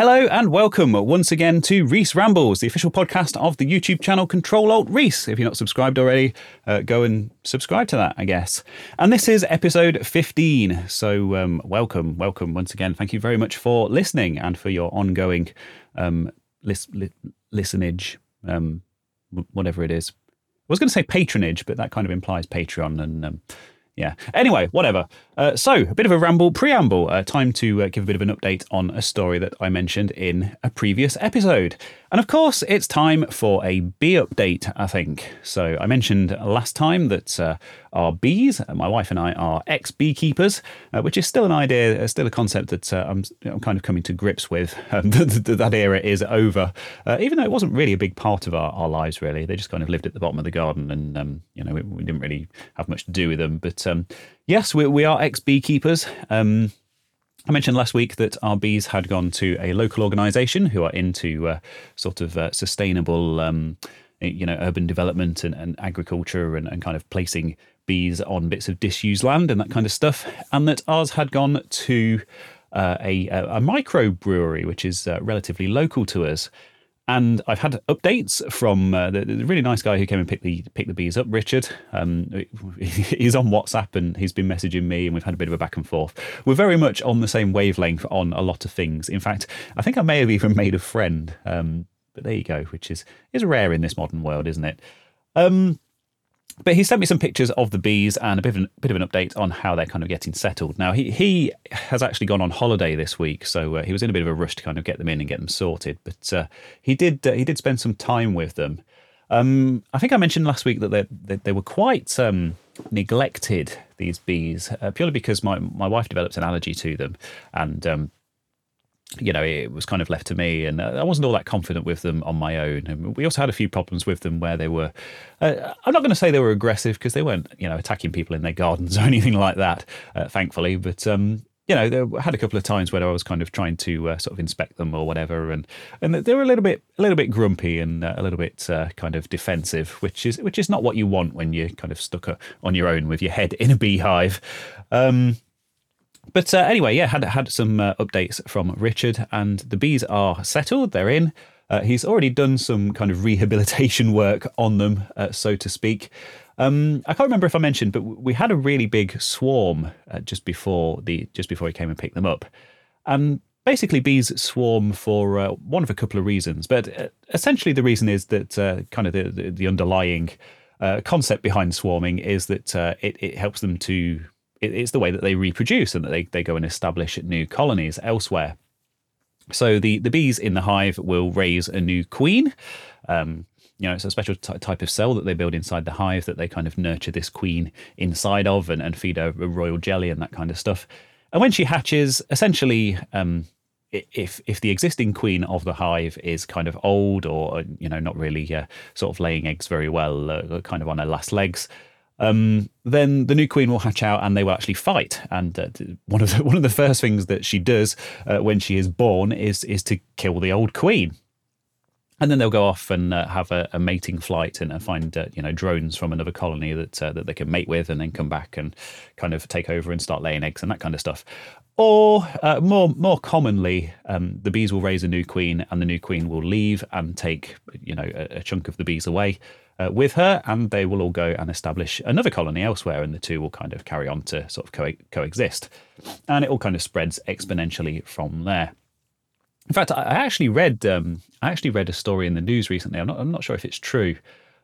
Hello and welcome once again to Rees Rambles, the official podcast of the YouTube channel Control Alt Rees. If you're not subscribed already, uh, go and subscribe to that, I guess. And this is episode 15. So, um, welcome, welcome once again. Thank you very much for listening and for your ongoing um, lis- li- listenage, um, whatever it is. I was going to say patronage, but that kind of implies Patreon and um, yeah. Anyway, whatever. Uh, so, a bit of a ramble preamble. Uh, time to uh, give a bit of an update on a story that I mentioned in a previous episode. And of course, it's time for a bee update, I think. So, I mentioned last time that uh, our bees, uh, my wife and I, are ex beekeepers, uh, which is still an idea, still a concept that I'm, I'm, kind of coming to grips with. Um, that, era is over, even though it wasn't really a big part of our, our lives, really. They just kind of lived at the bottom of the garden and, um, you know, we, we, didn't really have much to do with them. But um, yes, we, we are ex beekeepers. Um, I mentioned last week that our bees had gone to a local organisation who are into uh, sort of uh, sustainable, um, you know, urban development and, and agriculture and, and, kind of placing bees on bits of disused land and that kind of stuff. And that ours had gone to uh, a, a microbrewery, which is uh, relatively local to us. And I've had updates from uh, the, the, really nice guy who came and picked the picked the bees up, Richard. Um, he's on WhatsApp and he's been messaging me, and we've had a bit of a back and forth. We're very much on the same wavelength on a lot of things. In fact, I think I may have even made a friend. Um, but there you go, which is is rare in this modern world, isn't it? Um, but he sent me some pictures of the bees and a bit of an, bit of an update on how they're kind of getting settled. Now he he has actually gone on holiday this week, so uh, he was in a bit of a rush to kind of get them in and get them sorted. But uh, he did uh, he did spend some time with them. Um, I think I mentioned last week that they they, they were quite um, neglected these bees uh, purely because my my wife developed an allergy to them, and um, you know, it was kind of left to me, and uh, I wasn't all that confident with them on my own. And we also had a few problems with them where they were. Uh, I'm not going to say they were aggressive because they weren't, you know, attacking people in their gardens or anything like that, uh, thankfully. But um, you know, there had a couple of times where I was kind of trying to uh, sort of inspect them or whatever, and and they were a little bit a little bit grumpy and uh, a little bit uh, kind of defensive, which is which is not what you want when you're kind of stuck on your own with your head in a beehive. Um, but uh, anyway, yeah, had had some uh, updates from Richard, and the bees are settled. They're in. Uh, he's already done some kind of rehabilitation work on them, uh, so to speak. Um, I can't remember if I mentioned, but we had a really big swarm uh, just before the just before he came and picked them up, and basically bees swarm for uh, one of a couple of reasons. But essentially, the reason is that kind of the the, the underlying concept behind swarming is that it, it helps them to it's the way that they reproduce and that they, they go and establish new colonies elsewhere. So the, the bees in the hive will raise a new queen. Um, you know, it's a special t- type of cell that they build inside the hive that they kind of nurture this queen inside of and, and feed her royal jelly and that kind of stuff. And when she hatches, essentially, um, if if the existing queen of the hive is kind of old or you know not really uh, sort of laying eggs very well, uh, kind of on her last legs, um, then the new queen will hatch out and they will actually fight. And uh, one of the, one of the first things that she does uh, when she is born is is to kill the old queen. And then they'll go off and uh, have a, a, mating flight and find uh, you know drones from another colony that uh, that they can mate with, and then come back and kind of take over and start laying eggs and that kind of stuff. Or uh, more more commonly, um, the bees will raise a new queen, and the new queen will leave and take you know a, a chunk of the bees away uh, with her, and they will all go and establish another colony elsewhere, and the two will kind of carry on to sort of co- coexist. And it all kind of spreads exponentially from there. In fact, I actually read um, I actually read a story in the news recently. I'm not I'm not sure if it's true,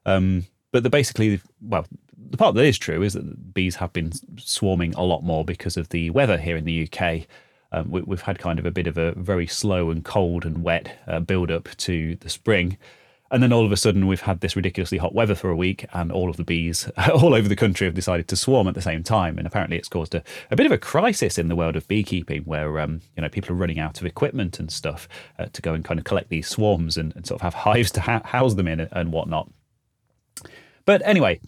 um, but the basically well the part that is true is that bees have been swarming a lot more because of the weather here in the UK. Um, we, have had kind of a bit of a very slow and cold and wet uh, build up to the spring. And then all of a sudden, we've had this ridiculously hot weather for a week, and all of the bees all over the country have decided to swarm at the same time. And apparently, it's caused a, a bit of a crisis in the world of beekeeping, where um, you know people are running out of equipment and stuff uh, to go and kind of collect these swarms and, and sort of have hives to ha- house them in and whatnot. But anyway,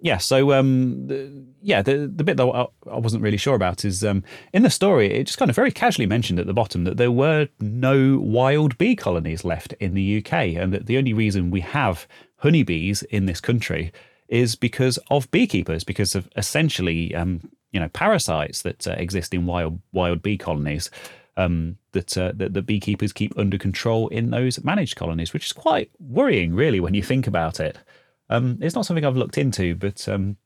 yeah, so um, the, yeah, the the bit that I, I wasn't really sure about is um, in the story. It just kind of very casually mentioned at the bottom that there were no wild bee colonies left in the UK, and that the only reason we have honeybees in this country is because of beekeepers, because of essentially um, you know parasites that uh, exist in wild wild bee colonies. um, that, uh, that the beekeepers keep under control in those managed colonies, which is quite worrying, really, when you think about it. Um, it's not something I've looked into, but um,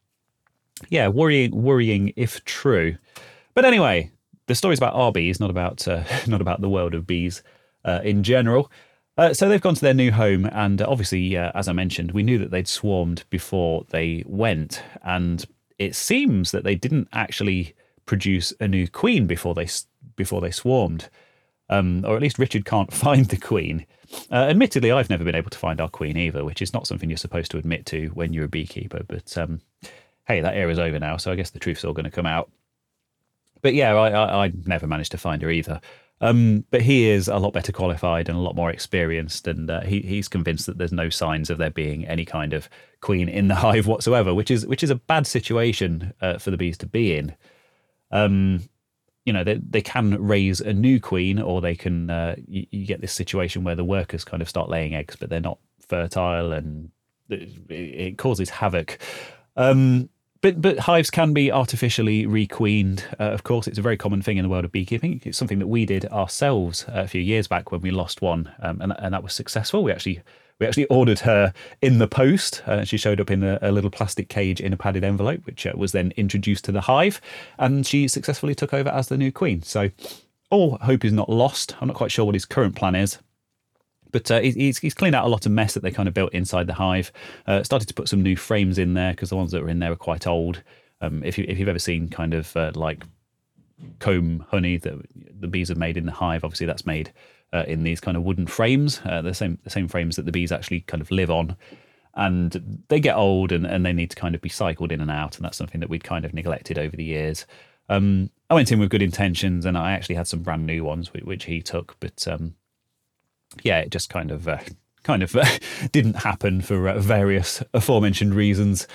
yeah, worrying, worrying if true. But anyway, the story's about our bees, not about uh, not about the world of bees uh, in general. Uh, so they've gone to their new home, and obviously, uh, as I mentioned, we knew that they'd swarmed before they went, and it seems that they didn't actually produce a new queen before they before they swarmed, um, or at least Richard can't find the queen. Uh, admittedly, I've never been able to find our queen either, which is not something you're supposed to admit to when you're a beekeeper. But um, hey, that era's over now, so I guess the truth's all going to come out. But yeah, I, I, I never managed to find her either. Um, but he is a lot better qualified and a lot more experienced, and uh, he, he's convinced that there's no signs of there being any kind of queen in the hive whatsoever, which is which is a bad situation uh, for the bees to be in. Um, you know, they they can raise a new queen, or they can uh, you, you, get this situation where the workers kind of start laying eggs, but they're not fertile, and it, it causes havoc. Um, but but hives can be artificially requeened. Uh, of course, it's a very common thing in the world of beekeeping. It's something that we did ourselves a few years back when we lost one, um, and and that was successful. We actually we actually ordered her in the post. Uh, she showed up in a, a, little plastic cage in a padded envelope, which uh, was then introduced to the hive, and she successfully took over as the new queen. So all hope is not lost. I'm not quite sure what his current plan is, but uh, he's, he's cleaned out a lot of mess that they kind of built inside the hive. Uh, started to put some new frames in there because the ones that were in there were quite old. Um, if you you've ever seen kind of uh, like comb honey that the bees have made in the hive, obviously that's made uh, in these kind of wooden frames, uh, the same the same frames that the bees actually kind of live on. And they get old and, and they need to kind of be cycled in and out, and that's something that we'd kind of neglected over the years. Um, I went in with good intentions, and I actually had some brand new ones which, which he took, but um, yeah, it just kind of uh, kind of didn't happen for uh, various aforementioned reasons.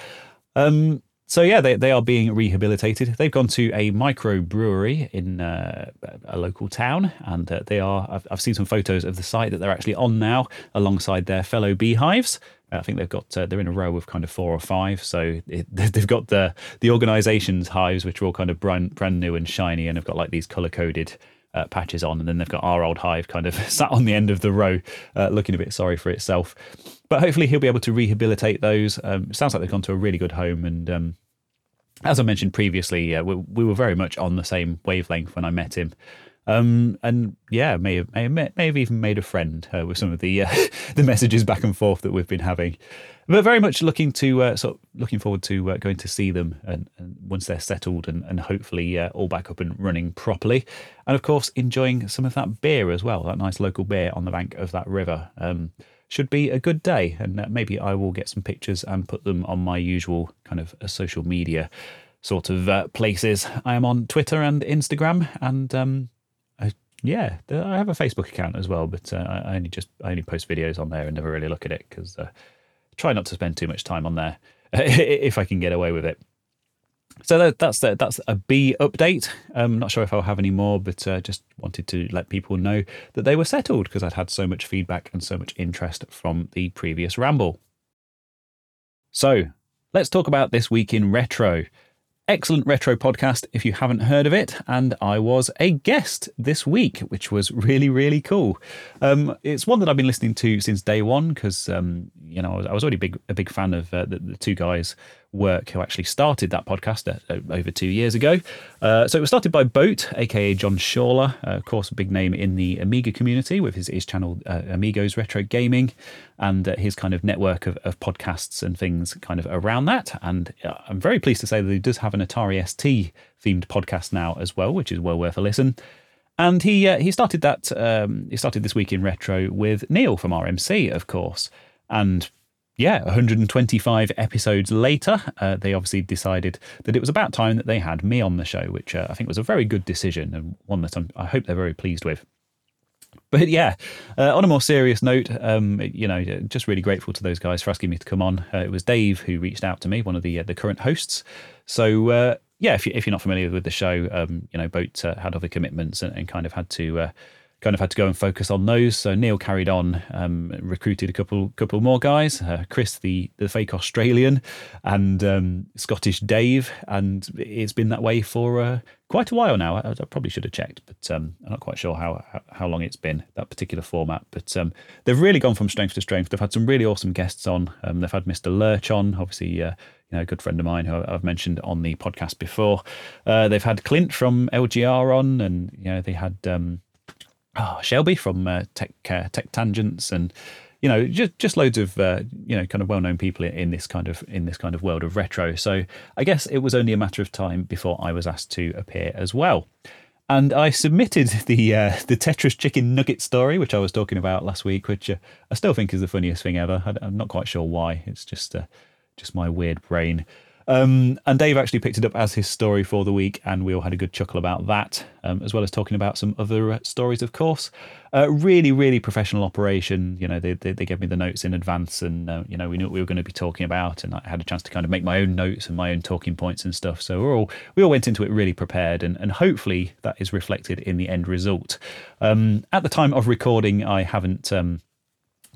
Um, so yeah, they, they are being rehabilitated. They've gone to a microbrewery in uh, a local town, and uh, they are. I've, I've, seen some photos of the site that they're actually on now, alongside their fellow beehives. I think they've got uh, they're in a row of kind of four or five. So it, they've got the the organisation's hives, which are all kind of brand brand new and shiny, and have got like these colour coded uh, patches on, and then they've got our old hive kind of sat on the end of the row, uh, looking a bit sorry for itself. But hopefully he'll be able to rehabilitate those. Um, sounds like they've gone to a really good home, and um, as I mentioned previously, uh, we, we, were very much on the same wavelength when I met him. Um, and yeah, may have, may have, may have even made a friend uh, with some of the uh, the messages back and forth that we've been having. But very much looking to uh, sort of looking forward to uh, going to see them and, and, once they're settled and, and hopefully uh, all back up and running properly, and of course enjoying some of that beer as well, that nice local beer on the bank of that river. Um, should be a good day, and uh, maybe I will get some pictures and put them on my usual kind of social media sort of places. I am on Twitter and Instagram, and um, yeah, I have a Facebook account as well, but uh, I only just I only post videos on there and never really look at it because uh, try not to spend too much time on there if I can get away with it. So that's the, that's a bee update. I'm um, not sure if I'll have any more, but uh, just wanted to let people know that they were settled because I'd had so much feedback and so much interest from the previous ramble. So let's talk about this week in retro. Excellent retro podcast if you haven't heard of it. And I was a guest this week, which was really, really cool. Um, it's one that I've been listening to since day one because, um, you know, I was, I was, already big, a big fan of uh, the, the, two guys work who actually started that podcast uh, over two years ago. Uh, so it was started by Boat, aka John Shawler, uh, of course, a big name in the Amiga community with his, his channel uh, Amigos Retro Gaming and uh, his kind of network of, of, podcasts and things kind of around that. And uh, I'm very pleased to say that he does have an Atari ST themed podcast now as well, which is well worth a listen. And he he started that um, he started this week in retro with Neil from RMC, of course, and yeah, 125 episodes later, uh, they obviously decided that it was about time that they had me on the show, which uh, I think was a very good decision and one that I'm, i hope they're very pleased with. But yeah, uh, on a more serious note, um, you know, just really grateful to those guys for asking me to come on. Uh, it was Dave who reached out to me, one of the uh, the current hosts. So uh, yeah, if, you, you're not familiar with the show, um, you know, Boat had other commitments and, and, kind of had to kind of had to go and focus on those. So Neil carried on, um, recruited a couple couple more guys, uh, Chris the the fake Australian, and um, Scottish Dave, and it's been that way for uh, quite a while now. I, I, probably should have checked, but um, I'm not quite sure how, how, long it's been that particular format. But um, they've really gone from strength to strength. They've had some really awesome guests on. Um, they've had Mr. Lurch on, obviously. Uh, you know, a good friend of mine who I've mentioned on the podcast before. Uh, they've had Clint from LGR on, and you know they had um, oh, Shelby from uh, Tech uh, Tech Tangents, and you know just just loads of uh, you know kind of well known people in this kind of in this kind of world of retro. So I guess it was only a matter of time before I was asked to appear as well. And I submitted the uh, the Tetris chicken nugget story, which I was talking about last week, which uh, I still think is the funniest thing ever. I, am not quite sure why. It's just uh, just my weird brain. Um, and Dave actually picked it up as his story for the week, and we all had a good chuckle about that, um, as well as talking about some other uh, stories, of course. Uh, really, really professional operation. You know, they, they, they gave me the notes in advance, and uh, you know, we knew what we were going to be talking about, and I had a chance to kind of make my own notes and my own talking points and stuff. So we all we all went into it really prepared, and and hopefully that is reflected in the end result. Um, at the time of recording, I haven't. Um,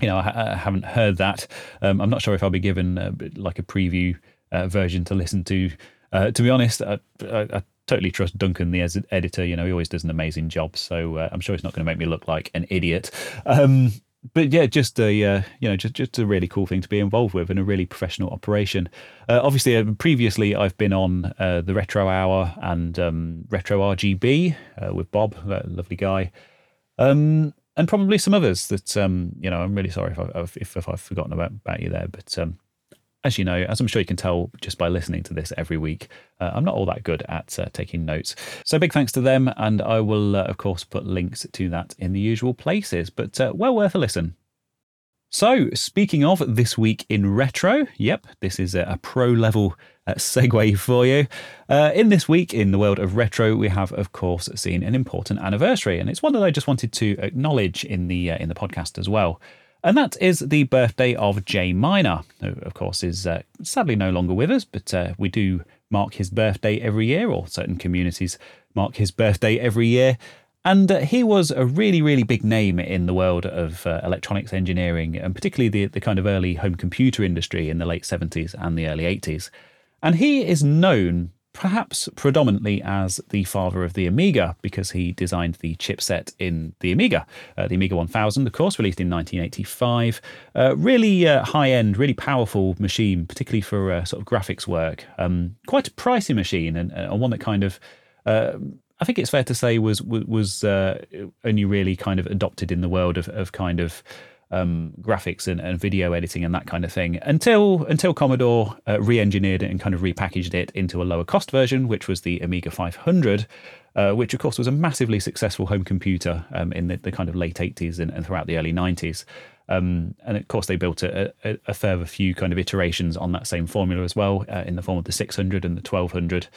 you know, I, haven't heard that. Um, I'm not sure if I'll be given uh, like a preview uh, version to listen to. Uh, to be honest, I, I, I, totally trust Duncan, the ed- editor. You know, he always does an amazing job, so uh, I'm sure he's not going to make me look like an idiot. Um, but yeah, just a uh, you know just just a really cool thing to be involved with and a really professional operation. Uh, obviously, uh, previously I've been on uh, the Retro Hour and um, Retro RGB uh, with Bob, lovely guy. Um, and probably some others that um, you know I'm really sorry if I've, if, if I've forgotten about, about you there, but um, as you know, as I'm sure you can tell just by listening to this every week, uh, I'm not all that good at uh, taking notes. So big thanks to them, and I will uh, of course put links to that in the usual places. But uh, well worth a listen. So, speaking of this week in retro, yep, this is a, pro level uh, segue for you. Uh, in this week in the world of retro, we have, of course, seen an important anniversary, and it's one that I just wanted to acknowledge in the uh, in the podcast as well. And that is the birthday of Jay Miner, who, of course, is uh, sadly no longer with us, but uh, we do mark his birthday every year, or certain communities mark his birthday every year. And uh, he was a really, really big name in the world of uh, electronics engineering, and particularly the, the kind of early home computer industry in the late 70s and the early 80s. And he is known perhaps predominantly as the father of the Amiga because he designed the chipset in the Amiga. Uh, the Amiga 1000, of course, released in 1985. Uh, really uh, high end, really powerful machine, particularly for uh, sort of graphics work. Um, quite a pricey machine and, and one that kind of uh, I think it's fair to say was was uh, only really kind of adopted in the world of, of kind of um, graphics and, and, video editing and that kind of thing until until Commodore uh, re-engineered it and kind of repackaged it into a lower cost version, which was the Amiga 500. Uh, which of course was a massively successful home computer um, in the, the, kind of late 80s and, and throughout the early 90s. Um, and of course, they built a, a, a, further few kind of iterations on that same formula as well, uh, in the form of the 600 and the 1200,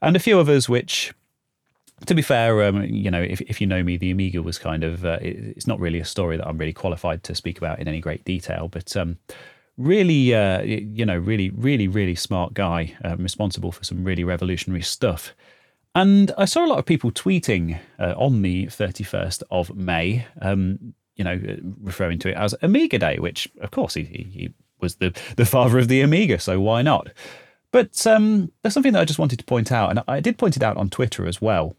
and a few others which to be fair, um, you know, if, if you know me, the Amiga was kind of, uh, it, it's not really a story that I'm really qualified to speak about in any great detail, but um, really, uh, you know, really, really, really smart guy, um, responsible for some really revolutionary stuff. And I saw a lot of people tweeting uh, on the 31st of May, um, you know, referring to it as Amiga Day, which, of course, he, he was the, the father of the Amiga, so why not? But um, there's something that I just wanted to point out, and I did point it out on Twitter as well.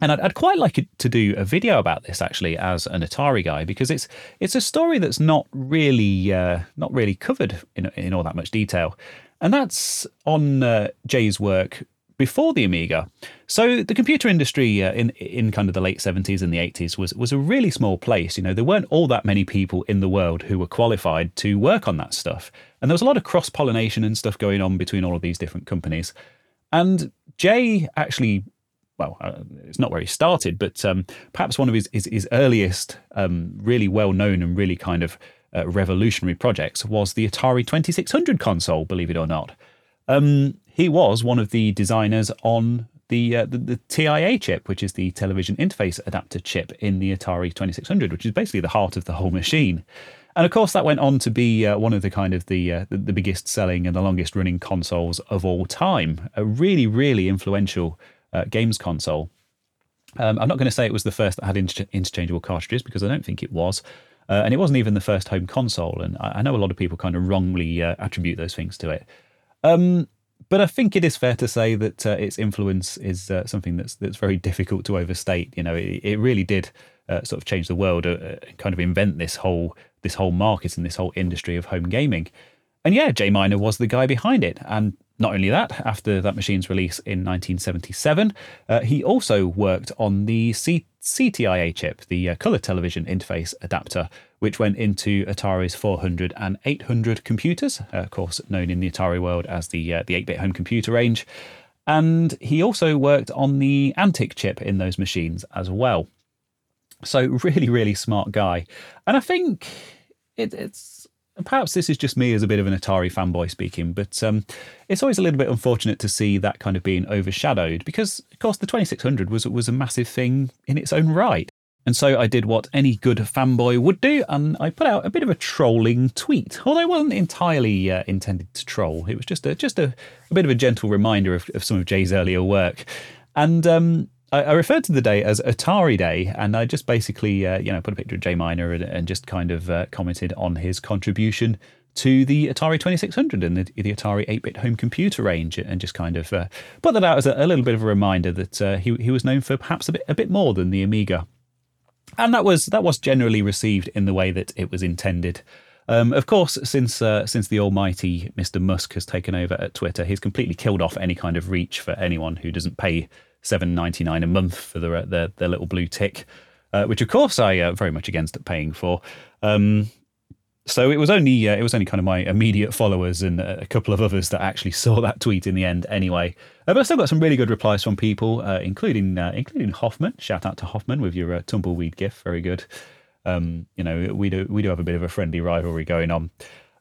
And I'd, I'd, quite like to do a video about this actually as an Atari guy because it's it's a story that's not really uh, not really covered in, in all that much detail, and that's on uh, Jay's work before the Amiga. So the computer industry uh, in in kind of the late seventies and the eighties was was a really small place. You know, there weren't all that many people in the world who were qualified to work on that stuff, and there was a lot of cross pollination and stuff going on between all of these different companies. And Jay actually well, uh, it's not where he started, but um, perhaps one of his his, his earliest, um, really well known and really kind of uh, revolutionary projects was the Atari Twenty Six Hundred console. Believe it or not, um, he was one of the designers on the, uh, the, the TIA chip, which is the television interface adapter chip in the Atari Twenty Six Hundred, which is basically the heart of the whole machine. And of course, that went on to be uh, one of the kind of the, uh, the biggest selling and the longest running consoles of all time. A really, really influential uh, games console. Um, I'm not going to say it was the first that had inter- interchangeable cartridges because I don't think it was. Uh, and it wasn't even the first home console. And I, I know a lot of people kind of wrongly uh, attribute those things to it. Um, but I think it is fair to say that uh, its influence is uh, something that's that's very difficult to overstate. You know, it, it really did uh, sort of change the world, uh, kind of invent this whole this whole market and this whole industry of home gaming. And yeah, Jay Miner was the guy behind it. And not only that, after that machine's release in 1977, uh, he also worked on the C- CTIA chip, the uh, color television interface adapter, which went into Atari's 400 and 800 computers, uh, of course, known in the Atari world as the uh, the 8-bit home computer range. And he also worked on the Antic chip in those machines as well. So really, really smart guy. And I think it, it's perhaps this is just me as a bit of an Atari fanboy speaking, but um, it's always a little bit unfortunate to see that kind of being overshadowed because, of course, the 2600 was was a massive thing in its own right. And so I did what any good fanboy would do, and I put out a bit of a trolling tweet. Although it wasn't entirely uh, intended to troll, it was just a just a, a bit of a gentle reminder of, of some of Jay's earlier work. And um, I, I, referred to the day as Atari Day, and I just basically, uh, you know, put a picture of Jay Miner and, and just kind of uh, commented on his contribution to the Atari 2600 and the, the Atari 8-bit home computer range, and just kind of uh, put that out as a, a, little bit of a reminder that uh, he he was known for perhaps a bit a bit more than the Amiga, and that was that was generally received in the way that it was intended. Um, of course, since uh, since the almighty Mr. Musk has taken over at Twitter, he's completely killed off any kind of reach for anyone who doesn't pay seven ninety nine a month for their their, their little blue tick, uh, which of course I uh, very much against paying for. Um, so it was only uh, it was only kind of my immediate followers and a couple of others that actually saw that tweet in the end. Anyway, uh, but I still got some really good replies from people, uh, including uh, including Hoffman. Shout out to Hoffman with your tumbleweed gif, very good. Um, you know, we do we do have a bit of a friendly rivalry going on.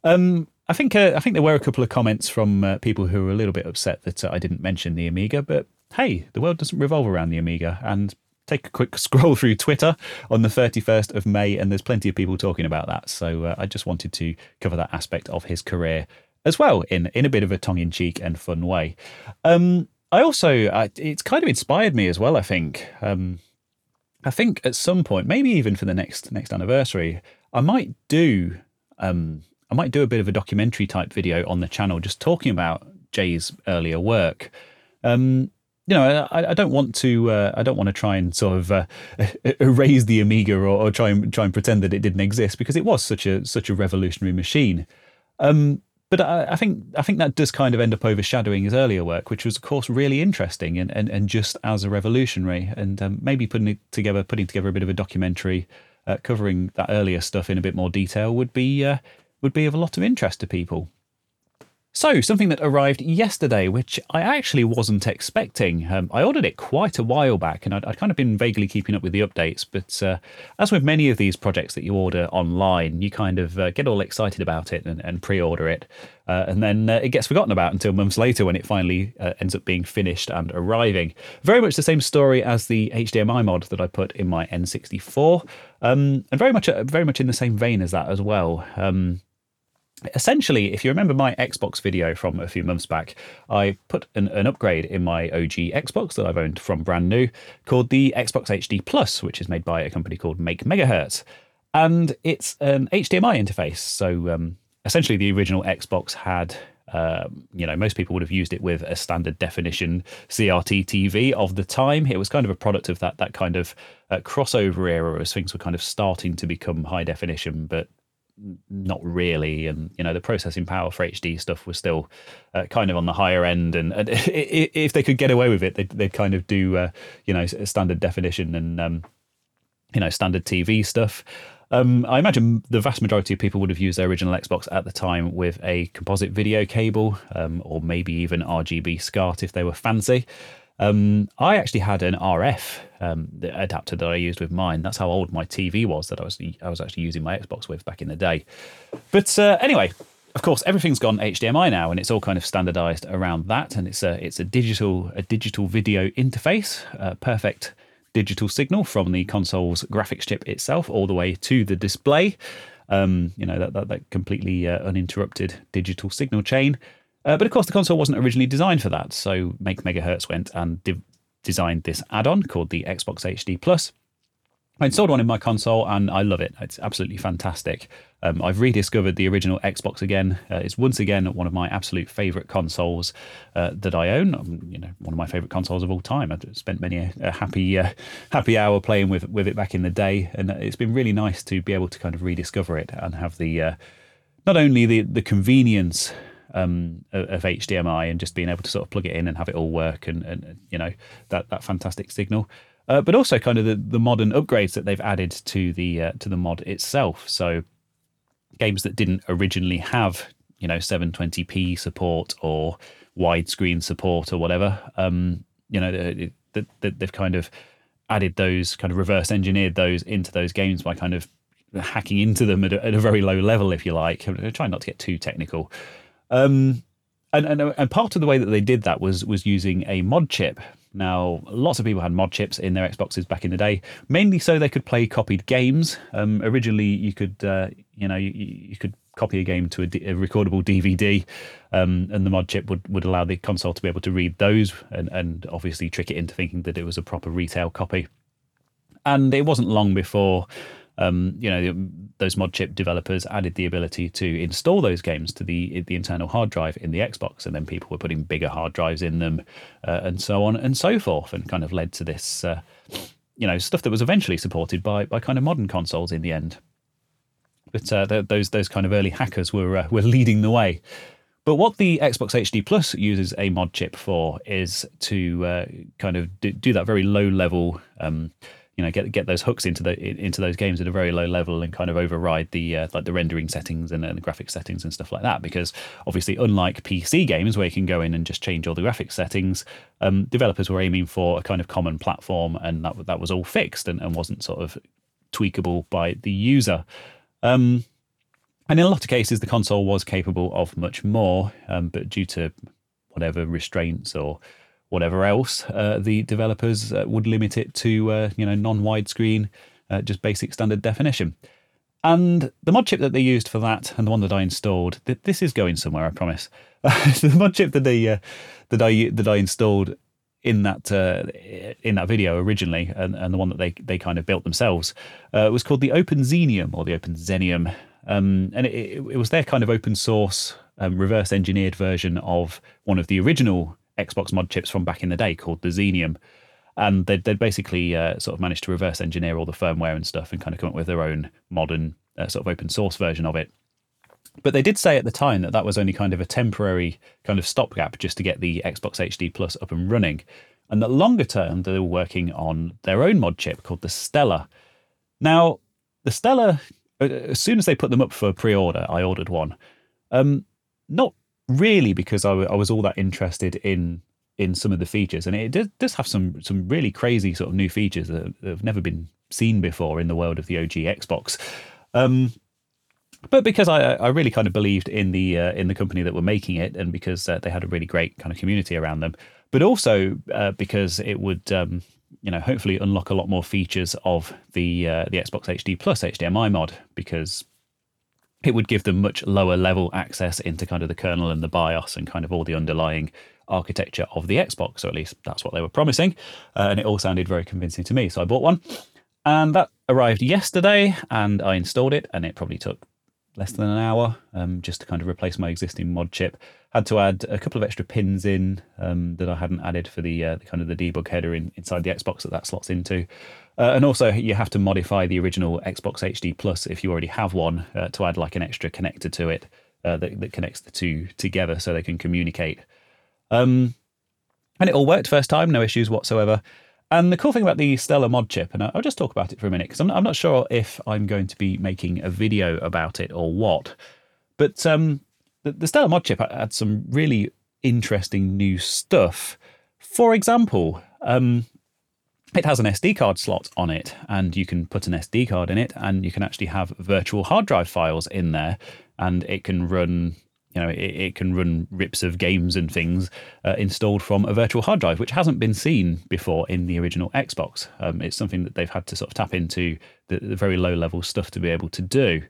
Um, I think uh, I think there were a couple of comments from uh, people who were a little bit upset that uh, I didn't mention the Amiga, but hey, the world doesn't revolve around the Amiga. And take a quick scroll through Twitter on the 31st of May, and there's plenty of people talking about that. So uh, I just wanted to cover that aspect of his career as well in, in a bit of a tongue in cheek and fun way. Um, I also, uh, it's kind of inspired me as well, I think. Um, I think at some point, maybe even for the next next anniversary, I might do um, I might do a bit of a documentary type video on the channel, just talking about Jay's earlier work. Um, you know, I, I don't want to. Uh, I don't want to try and sort of uh, erase the Amiga or, or, try and try and pretend that it didn't exist because it was such a such a revolutionary machine. Um, but I, I, think I think that does kind of end up overshadowing his earlier work, which was of course really interesting and, and, and just as a revolutionary. And um, maybe putting it together, putting together a bit of a documentary uh, covering that earlier stuff in a bit more detail would be uh, would be of a lot of interest to people. So, something that arrived yesterday, which I actually wasn't expecting. Um, I ordered it quite a while back, and I'd, I'd, kind of been vaguely keeping up with the updates. But uh, as with many of these projects that you order online, you kind of uh, get all excited about it and, and pre order it. Uh, and then uh, it gets forgotten about until months later when it finally uh, ends up being finished and arriving. Very much the same story as the HDMI mod that I put in my N64, um, and very much, uh, very much in the same vein as that as well. Um, essentially, if you remember my Xbox video from a few months back, I put an, an, upgrade in my OG Xbox that I've owned from brand new called the Xbox HD Plus, which is made by a company called Make Megahertz. And it's an HDMI interface. So um, essentially, the original Xbox had. Um, you know, most people would have used it with a standard definition CRT TV of the time. It was kind of a product of that that kind of uh, crossover era as things were kind of starting to become high definition, but not really and you know the processing power for hd stuff was still uh, kind of on the higher end and, and, if they could get away with it they'd, they'd kind of do uh, you know standard definition and um, you know standard tv stuff um, I imagine the vast majority of people would have used their original Xbox at the time with a composite video cable, um, or maybe even RGB SCART if they were fancy. Um, I actually had an RF um, adapter that I used with mine. That's how old my TV was that I was I was actually using my Xbox with back in the day. But uh, anyway, of course, everything's gone HDMI now, and it's all kind of standardized around that. And it's a it's a digital a digital video interface, uh, perfect digital signal from the console's graphics chip itself all the way to the display. Um, you know that, that, that completely uh, uninterrupted digital signal chain. Uh, but of course, the console wasn't originally designed for that. So Make Megahertz went and de- designed this add-on called the Xbox HD Plus. I installed one in my console and I love it. It's absolutely fantastic. Um, I've rediscovered the original Xbox again. Uh, it's once again one of my absolute favourite consoles uh, that I own. Um, you know, one of my favourite consoles of all time. I've spent many a, a happy uh, happy hour playing with with it back in the day, and it's been really nice to be able to kind of rediscover it and have the uh, not only the the convenience um, of HDMI and just being able to sort of plug it in and have it all work and, and you know that that fantastic signal. Uh, but also kind of the, the modern upgrades that they've added to the uh, to the mod itself. So games that didn't originally have you know 720p support or widescreen support or whatever, um, you know, that they've kind of added those kind of reverse engineered those into those games by kind of hacking into them at a, at a very low level, if you like. I'm trying not to get too technical. Um, and, and and part of the way that they did that was was using a mod chip. Now, lots of people had mod chips in their Xboxes back in the day, mainly so they could play copied games. Um, originally, you could uh, you know you, you could copy a game to a, recordable DVD, um, and the mod chip would, would allow the console to be able to read those and, and obviously trick it into thinking that it was a proper retail copy. And it wasn't long before um, you know, those mod chip developers added the ability to install those games to the the internal hard drive in the Xbox, and then people were putting bigger hard drives in them, uh, and so on and so forth, and kind of led to this, uh, you know, stuff that was eventually supported by by kind of modern consoles in the end. But uh, those those kind of early hackers were uh, were leading the way. But what the Xbox HD Plus uses a mod chip for is to uh, kind of do, do, that very low level. Um, you know get get those hooks into the into those games at a very low level and kind of override the uh, like the rendering settings and, and the graphics settings and stuff like that. Because obviously unlike PC games where you can go in and just change all the graphics settings um, developers were aiming for a kind of common platform and that that was all fixed and, and wasn't sort of tweakable by the user. Um, and in a lot of cases the console was capable of much more um, but due to whatever restraints or whatever else, uh, the developers uh, would limit it to uh, you know non widescreen, uh, just basic standard definition. And the mod chip that they used for that, and the one that I installed, th- this is going somewhere, I promise. the mod chip that they uh, that I that I installed in that uh, in that video originally, and, and the one that they they kind of built themselves, was called the Open Xenium or the Open Xenium, um, and it, it, was their kind of open source um, reverse engineered version of one of the original Xbox mod chips from back in the day called the Xenium. And they'd, they'd basically uh, sort of managed to reverse engineer all the firmware and stuff and kind of come up with their own modern uh, sort of open source version of it. But they did say at the time that that was only kind of a temporary kind of stopgap just to get the Xbox HD Plus up and running. And that longer term, they were working on their own mod chip called the Stellar. Now, the Stellar, uh, as soon as they put them up for pre order, I ordered one. Um, not really because I, w- I was all that interested in in some of the features, and it does, does have some some really crazy sort of new features that have never been seen before in the world of the OG Xbox. Um, but because I, I really kind of believed in the uh, in the company that were making it, and because uh, they had a really great kind of community around them, but also uh, because it would um, you know hopefully unlock a lot more features of the uh, the Xbox HD Plus HDMI mod because it would give them much lower level access into kind of the kernel and the BIOS and kind of all the underlying architecture of the Xbox, or at least that's what they were promising. Uh, and it all sounded very convincing to me. So I bought one. And that arrived yesterday, and I installed it, and it probably took less than an hour um, just to kind of replace my existing mod chip. Had to add a couple of extra pins in um, that I hadn't added for the, uh, kind of the debug header in, inside the Xbox that that slots into. Uh, and also, you have to modify the original Xbox HD Plus if you already have one uh, to add like an extra connector to it uh, that, that, connects the two together so they can communicate. Um, and it all worked first time, no issues whatsoever. And the cool thing about the Stellar mod chip, and I'll just talk about it for a minute because I'm, I'm, not sure if I'm going to be making a video about it or what. But um, the, the Stellar mod chip had some really interesting new stuff. For example, um, it has an SD card slot on it, and you can put an SD card in it, and you can actually have virtual hard drive files in there, and it can run you know, it, it, can run rips of games and things uh, installed from a virtual hard drive, which hasn't been seen before in the original Xbox. Um, it's something that they've had to sort of tap into the, the very low level stuff to be able to do.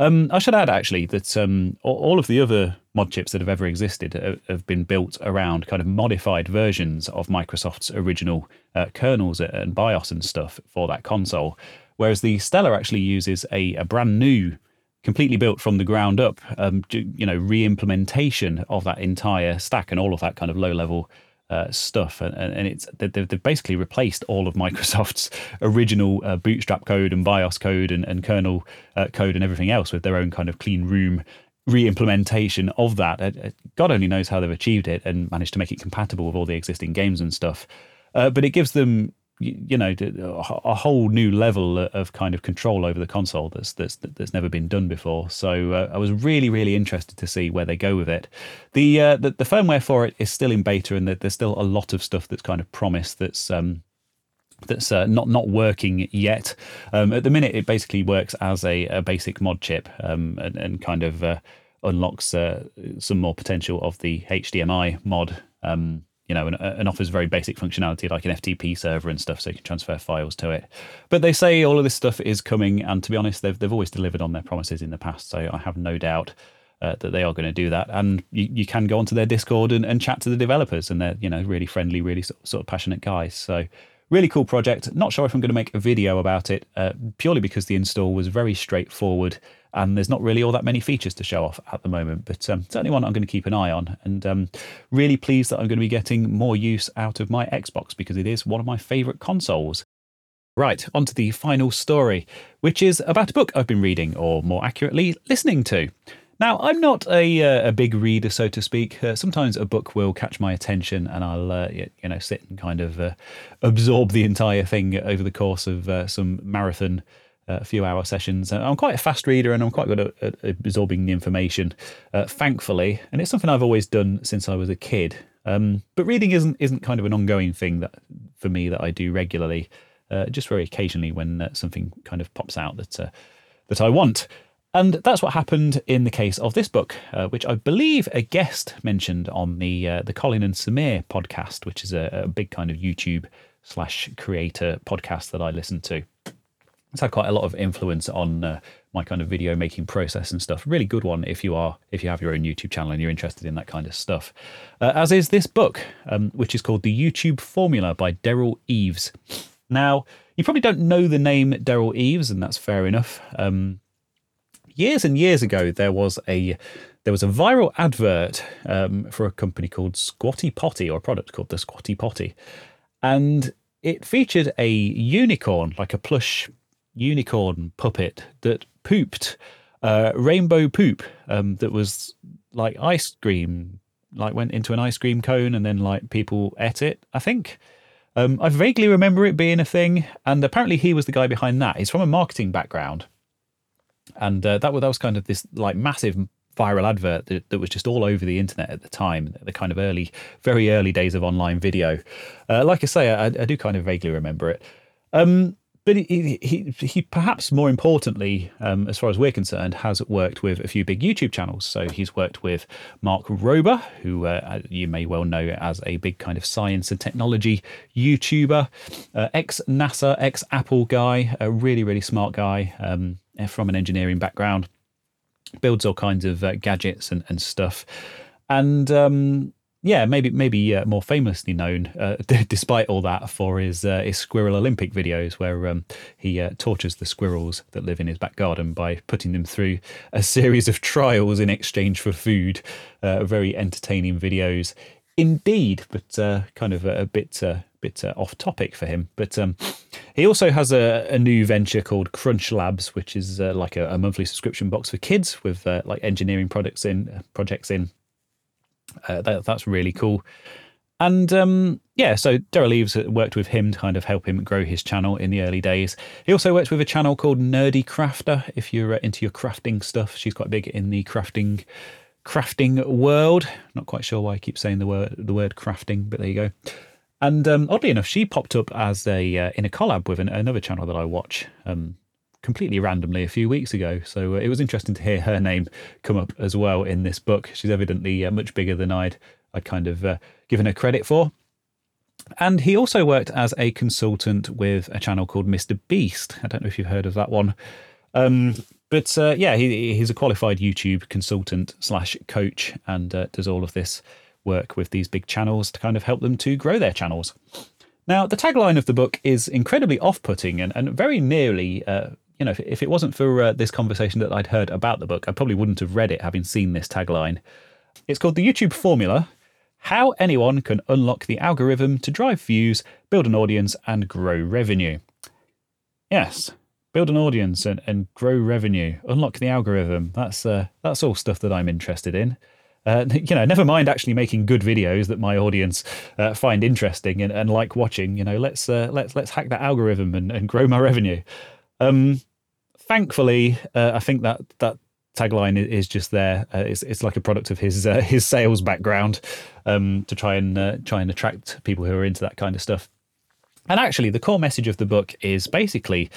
Um, I should add actually that um, all of the other mod chips that have ever existed have been built around kind of modified versions of Microsoft's original uh, kernels and BIOS and stuff for that console. Whereas the Stellar actually uses a, a brand new, completely built from the ground up, um, you know, re-implementation of that entire stack and all of that kind of low-level uh, stuff, and, and it's they've, basically replaced all of Microsoft's original uh, Bootstrap code and BIOS code and, and kernel uh, code and everything else with their own kind of clean room re-implementation of that. God only knows how they've achieved it and managed to make it compatible with all the existing games and stuff. Uh, but it gives them you know a whole new level of kind of control over the console that's that's that's never been done before. So uh, I was really really interested to see where they go with it. The, uh, the, the firmware for it is still in beta, and there's still a lot of stuff that's kind of promised that's. Um, that's uh, not not working yet. Um, at the minute, it basically works as a, a basic mod chip um, and, and, kind of uh, unlocks uh, some more potential of the HDMI mod um, you know, and, and, offers very basic functionality like an FTP server and stuff, so you can transfer files to it. But they say all of this stuff is coming, and to be honest, they've they've always delivered on their promises in the past, so I have no doubt. Uh, that they are going to do that, and you, you can go onto their Discord and, and chat to the developers, and they're you know really friendly, really sort, of passionate guys. So really cool project. Not sure if I'm going to make a video about it, uh, purely because the install was very straightforward and there's not really all that many features to show off at the moment. But um, certainly one I'm going to keep an eye on, and um, really pleased that I'm going to be getting more use out of my Xbox because it is one of my favourite consoles. Right, on to the final story, which is about a book I've been reading, or more accurately, listening to. Now, I'm not a, uh, a big reader, so to speak. Uh, sometimes a book will catch my attention, and I'll uh, you know sit and kind of uh, absorb the entire thing over the course of uh, some marathon a few hour sessions. I'm quite a fast reader and I'm quite good at, at absorbing the information, uh, thankfully. And it's something I've always done since I was a kid. Um, but reading isn't isn't kind of an ongoing thing that for me that I do regularly. Uh, just very occasionally when uh, something kind of pops out that uh, that I want. And that's what happened in the case of this book, uh, which I believe a guest mentioned on the uh, the Colin and Samir podcast, which is a, a big kind of YouTube slash creator podcast that I listen to it's had quite a lot of influence on uh, my kind of video making process and stuff. Really good one if you are if you have your own YouTube channel and you're interested in that kind of stuff. Uh, as is this book, um, which is called The YouTube Formula by Derral Eves. Now, you probably don't know the name Derral Eves, and that's fair enough. Um, years and years ago, there was a there was a viral advert um, for a company called Squatty Potty, or a product called the Squatty Potty, and it featured a unicorn, like a plush unicorn puppet that pooped uh, rainbow poop um, that was like ice cream, like went into an ice cream cone and then like people ate it. I think. Um, I vaguely remember it being a thing, and apparently he was the guy behind that. He's from a marketing background, and uh, that was that was kind of this like massive viral advert that, that, was just all over the internet at the time, the kind of early, very early days of online video. Uh, like I say, I, I, do kind of vaguely remember it. Um, but he, he, he perhaps more importantly, um, as far as we're concerned, has worked with a few big YouTube channels. So he's worked with Mark Rober, who uh, you may well know as a big kind of science and technology YouTuber, uh, ex NASA, ex Apple guy, a really, really smart guy um, from an engineering background, builds all kinds of uh, gadgets and, and stuff. And um, yeah, maybe maybe uh, more famously known, uh, d- despite all that, for his uh, his Squirrel Olympic videos, where um, he uh, tortures the squirrels that live in his back garden by putting them through a series of trials in exchange for food. Uh, very entertaining videos, indeed, but uh, kind of a, a bit bit off topic for him. But um, he also has a, a, new venture called Crunch Labs, which is like a, a, monthly subscription box for kids with like engineering products in projects in uh, that, that's really cool. And um, yeah, so Derral Eves worked with him to kind of help him grow his channel in the early days. He also worked with a channel called Nerdy Crafter. If you're uh, into your crafting stuff, she's quite big in the crafting crafting world. Not quite sure why I keep saying the word the word crafting, but there you go. And um, oddly enough, she popped up as a uh, in a collab with an, another channel that I watch. Um, completely randomly a few weeks ago. So uh, it was interesting to hear her name come up as well in this book. She's evidently uh, much bigger than I'd I'd kind of uh, given her credit for. And he also worked as a consultant with a channel called Mr. Beast. I don't know if you've heard of that one. Um, but uh, yeah, he, he's a qualified YouTube consultant slash coach and uh, does all of this work with these big channels to kind of help them to grow their channels. Now, the tagline of the book is incredibly off putting and, and very nearly, uh, you know, if, if, it wasn't for uh, this conversation that I'd heard about the book, I probably wouldn't have read it having seen this tagline. It's called The YouTube Formula How Anyone Can Unlock the Algorithm to Drive Views, Build an Audience, and Grow Revenue. Yes, build an audience and, and grow revenue, unlock the algorithm. That's, uh, that's all stuff that I'm interested in. Uh, you know, never mind actually making good videos that my audience uh, find interesting and, and like watching. You know, let's uh, let's let's hack that algorithm and, and grow my revenue. Um, thankfully, uh, I think that that tagline is just there. Uh, it's it's like a product of his uh, his sales background um, to try and try and attract people who are into that kind of stuff. And actually, the core message of the book is basically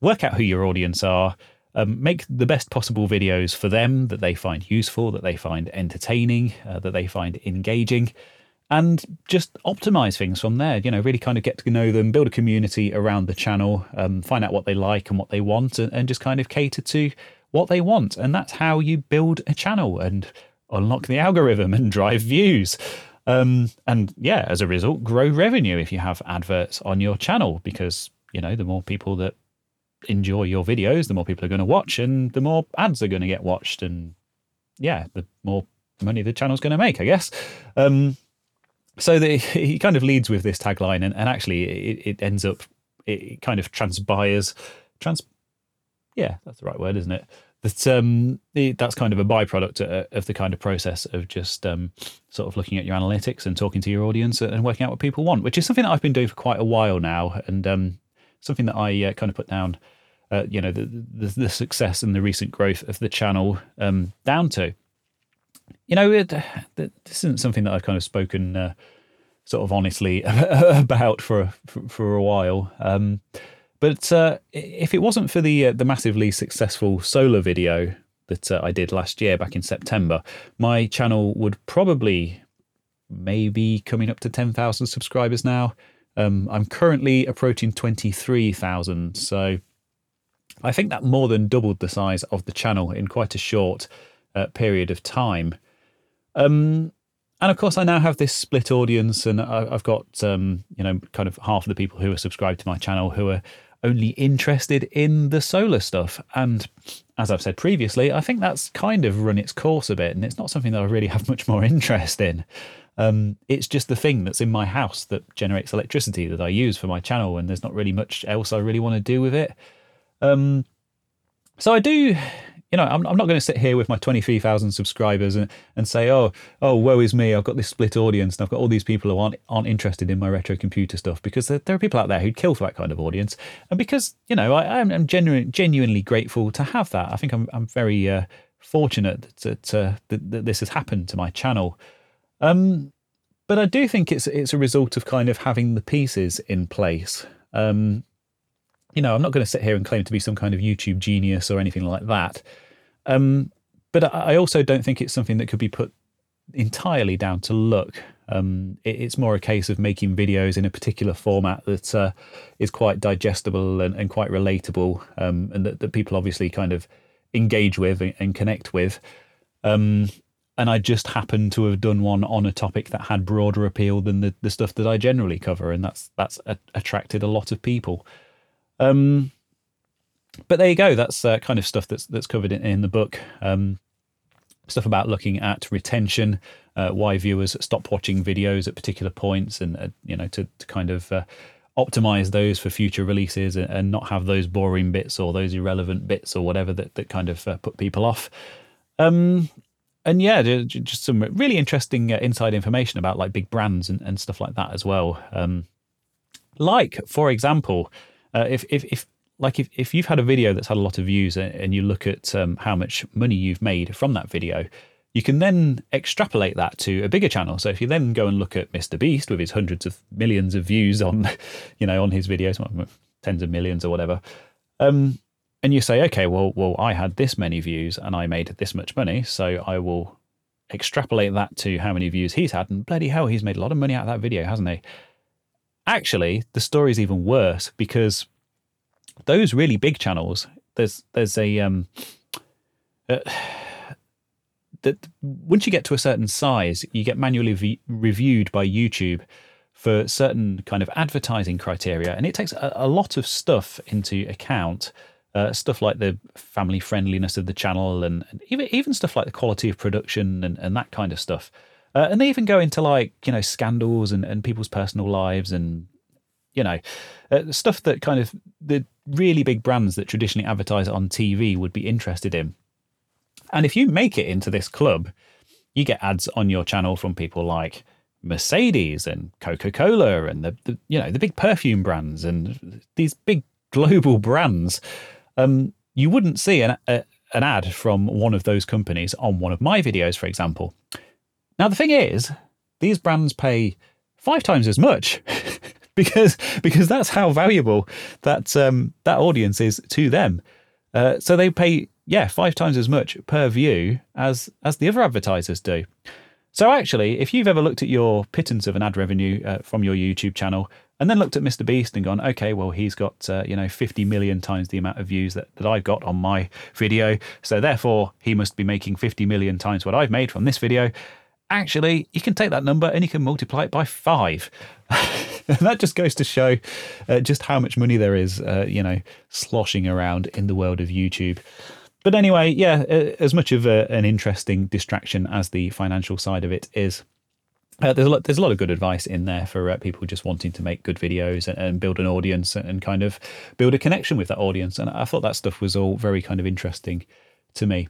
work out who your audience are um, make the best possible videos for them that they find useful, that they find entertaining, uh, that they find engaging, and just optimize things from there. You know, really kind of get to know them, build a community around the channel, um, find out what they like and what they want, and, and just kind of cater to what they want. And that's how you build a channel and unlock the algorithm and drive views. Um, and yeah, as a result, grow revenue if you have adverts on your channel because, you know, the more people that enjoy your videos, the more people are going to watch, and the more ads are going to get watched, and yeah, the more money the channel's going to make, I guess. Um, so the, he kind of leads with this tagline, and, and actually it, it ends up, it kind of transpires, trans, yeah, that's the right word, isn't it? That um, that's kind of a byproduct of, uh, of the kind of process of just um, sort of looking at your analytics and talking to your audience and working out what people want, which is something that I've been doing for quite a while now, and um, something that I uh, kind of put down uh, you know the, the, the success and the recent growth of the channel um, down to. You know, it, this isn't something that I've kind of spoken uh, sort of honestly about for for, for a while. Um, but uh, if it wasn't for the uh, the massively successful solar video that uh, I did last year back in September, my channel would probably maybe coming up to ten thousand subscribers now. Um, I'm currently approaching twenty three thousand, so I think that more than doubled the size of the channel in quite a short uh, period of time. Um, and of course, I now have this split audience, and I've got um, you know kind of half of the people who are subscribed to my channel who are only interested in the solar stuff. And as I've said previously, I think that's kind of run its course a bit, and it's not something that I really have much more interest in. Um, it's just the thing that's in my house that generates electricity that I use for my channel, and there's not really much else I really want to do with it. Um, so I do, you know, I'm, I'm not going to sit here with my 23,000 subscribers and, and say, oh, oh, woe is me. I've got this split audience and I've got all these people who aren't, aren't interested in my retro computer stuff because there, there are people out there who'd kill for that kind of audience. And because, you know, I, I'm genuine, genuinely grateful to have that. I think I'm, I'm very uh, fortunate that, uh, that, that this has happened to my channel. Um, but I do think it's it's a result of kind of having the pieces in place. Um, you know, I'm not going to sit here and claim to be some kind of YouTube genius or anything like that. Um, but I also don't think it's something that could be put entirely down to luck. Um, it, it's more a case of making videos in a particular format that uh, is quite digestible and, and quite relatable, um, and that, that, people obviously kind of engage with and, and connect with. Um, and I just happened to have done one on a topic that had broader appeal than the, the stuff that I generally cover, and that's that's a, attracted a lot of people. Um, but there you go. That's uh, kind of stuff that's that's covered in, in the book. Um, stuff about looking at retention, uh, why viewers stop watching videos at particular points, and uh, you know to, to kind of uh, optimize those for future releases and, and, not have those boring bits or those irrelevant bits or whatever that that kind of uh, put people off. Um, and yeah, just some really interesting uh, inside information about like big brands and, and stuff like that as well. Um, like, for example, uh, if, if, if like if, if you've had a video that's had a lot of views and you look at um, how much money you've made from that video, you can then extrapolate that to a bigger channel. So if you then go and look at Mr. Beast with his hundreds of millions of views on, you know, on his videos, tens of millions or whatever, um, and you say, okay, well, well, I had this many views and I made this much money, so I will extrapolate that to how many views he's had, and bloody hell, he's made a lot of money out of that video, hasn't he? Actually, the story is even worse because those really big channels there's there's a um, uh, that once you get to a certain size, you get manually v- reviewed by YouTube for certain kind of advertising criteria, and it takes a, a lot of stuff into account. Uh, stuff like the family friendliness of the channel, and, and, even even stuff like the quality of production and, and that kind of stuff. Uh, and they even go into like you know scandals and, and people's personal lives and you know uh, stuff that kind of the really big brands that traditionally advertise on TV would be interested in. And if you make it into this club, you get ads on your channel from people like Mercedes and Coca Cola and the, the, you know the big perfume brands and these big global brands. Um, you wouldn't see an a, an ad from one of those companies on one of my videos, for example. Now the thing is, these brands pay five times as much because because that's how valuable that um, that audience is to them. Uh, so they pay yeah five times as much per view as as the other advertisers do. So actually, if you've ever looked at your pittance of an ad revenue uh, from your YouTube channel and then looked at Mr. Beast and gone, okay, well he's got uh, you know 50 million times the amount of views that, that I've got on my video, so therefore he must be making 50 million times what I've made from this video. Actually, you can take that number and you can multiply it by five. and that just goes to show uh, just how much money there is, uh, you know, sloshing around in the world of YouTube. But anyway, yeah, as much of a, an interesting distraction as the financial side of it is, uh, there's a lot. There's a lot of good advice in there for uh, people just wanting to make good videos and, and, build an audience and kind of build a connection with that audience. And I thought that stuff was all very kind of interesting to me.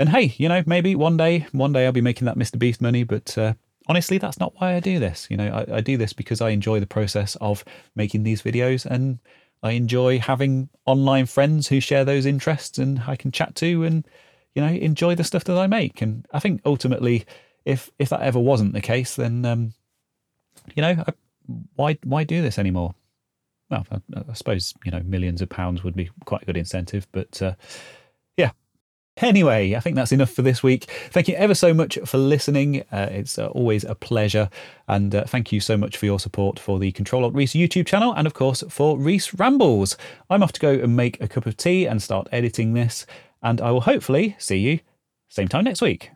And hey, you know, maybe one day, one day I'll be making that Mr. Beast money. But uh, honestly, that's not why I do this. You know, I, I do this because I enjoy the process of making these videos and I enjoy having online friends who share those interests and I can chat to and you know enjoy the stuff that I make. And I think ultimately, if if that ever wasn't the case, then um, you know I, why why do this anymore? Well, I, I, suppose you know millions of pounds would be quite a good incentive, but uh, Anyway, I think that's enough for this week. Thank you ever so much for listening. Uh, it's uh, always a pleasure. And uh, thank you so much for your support for the Control Alt Rees YouTube channel and, of course, for Rees Rambles. I'm off to go and make a cup of tea and start editing this. And I will hopefully see you same time next week.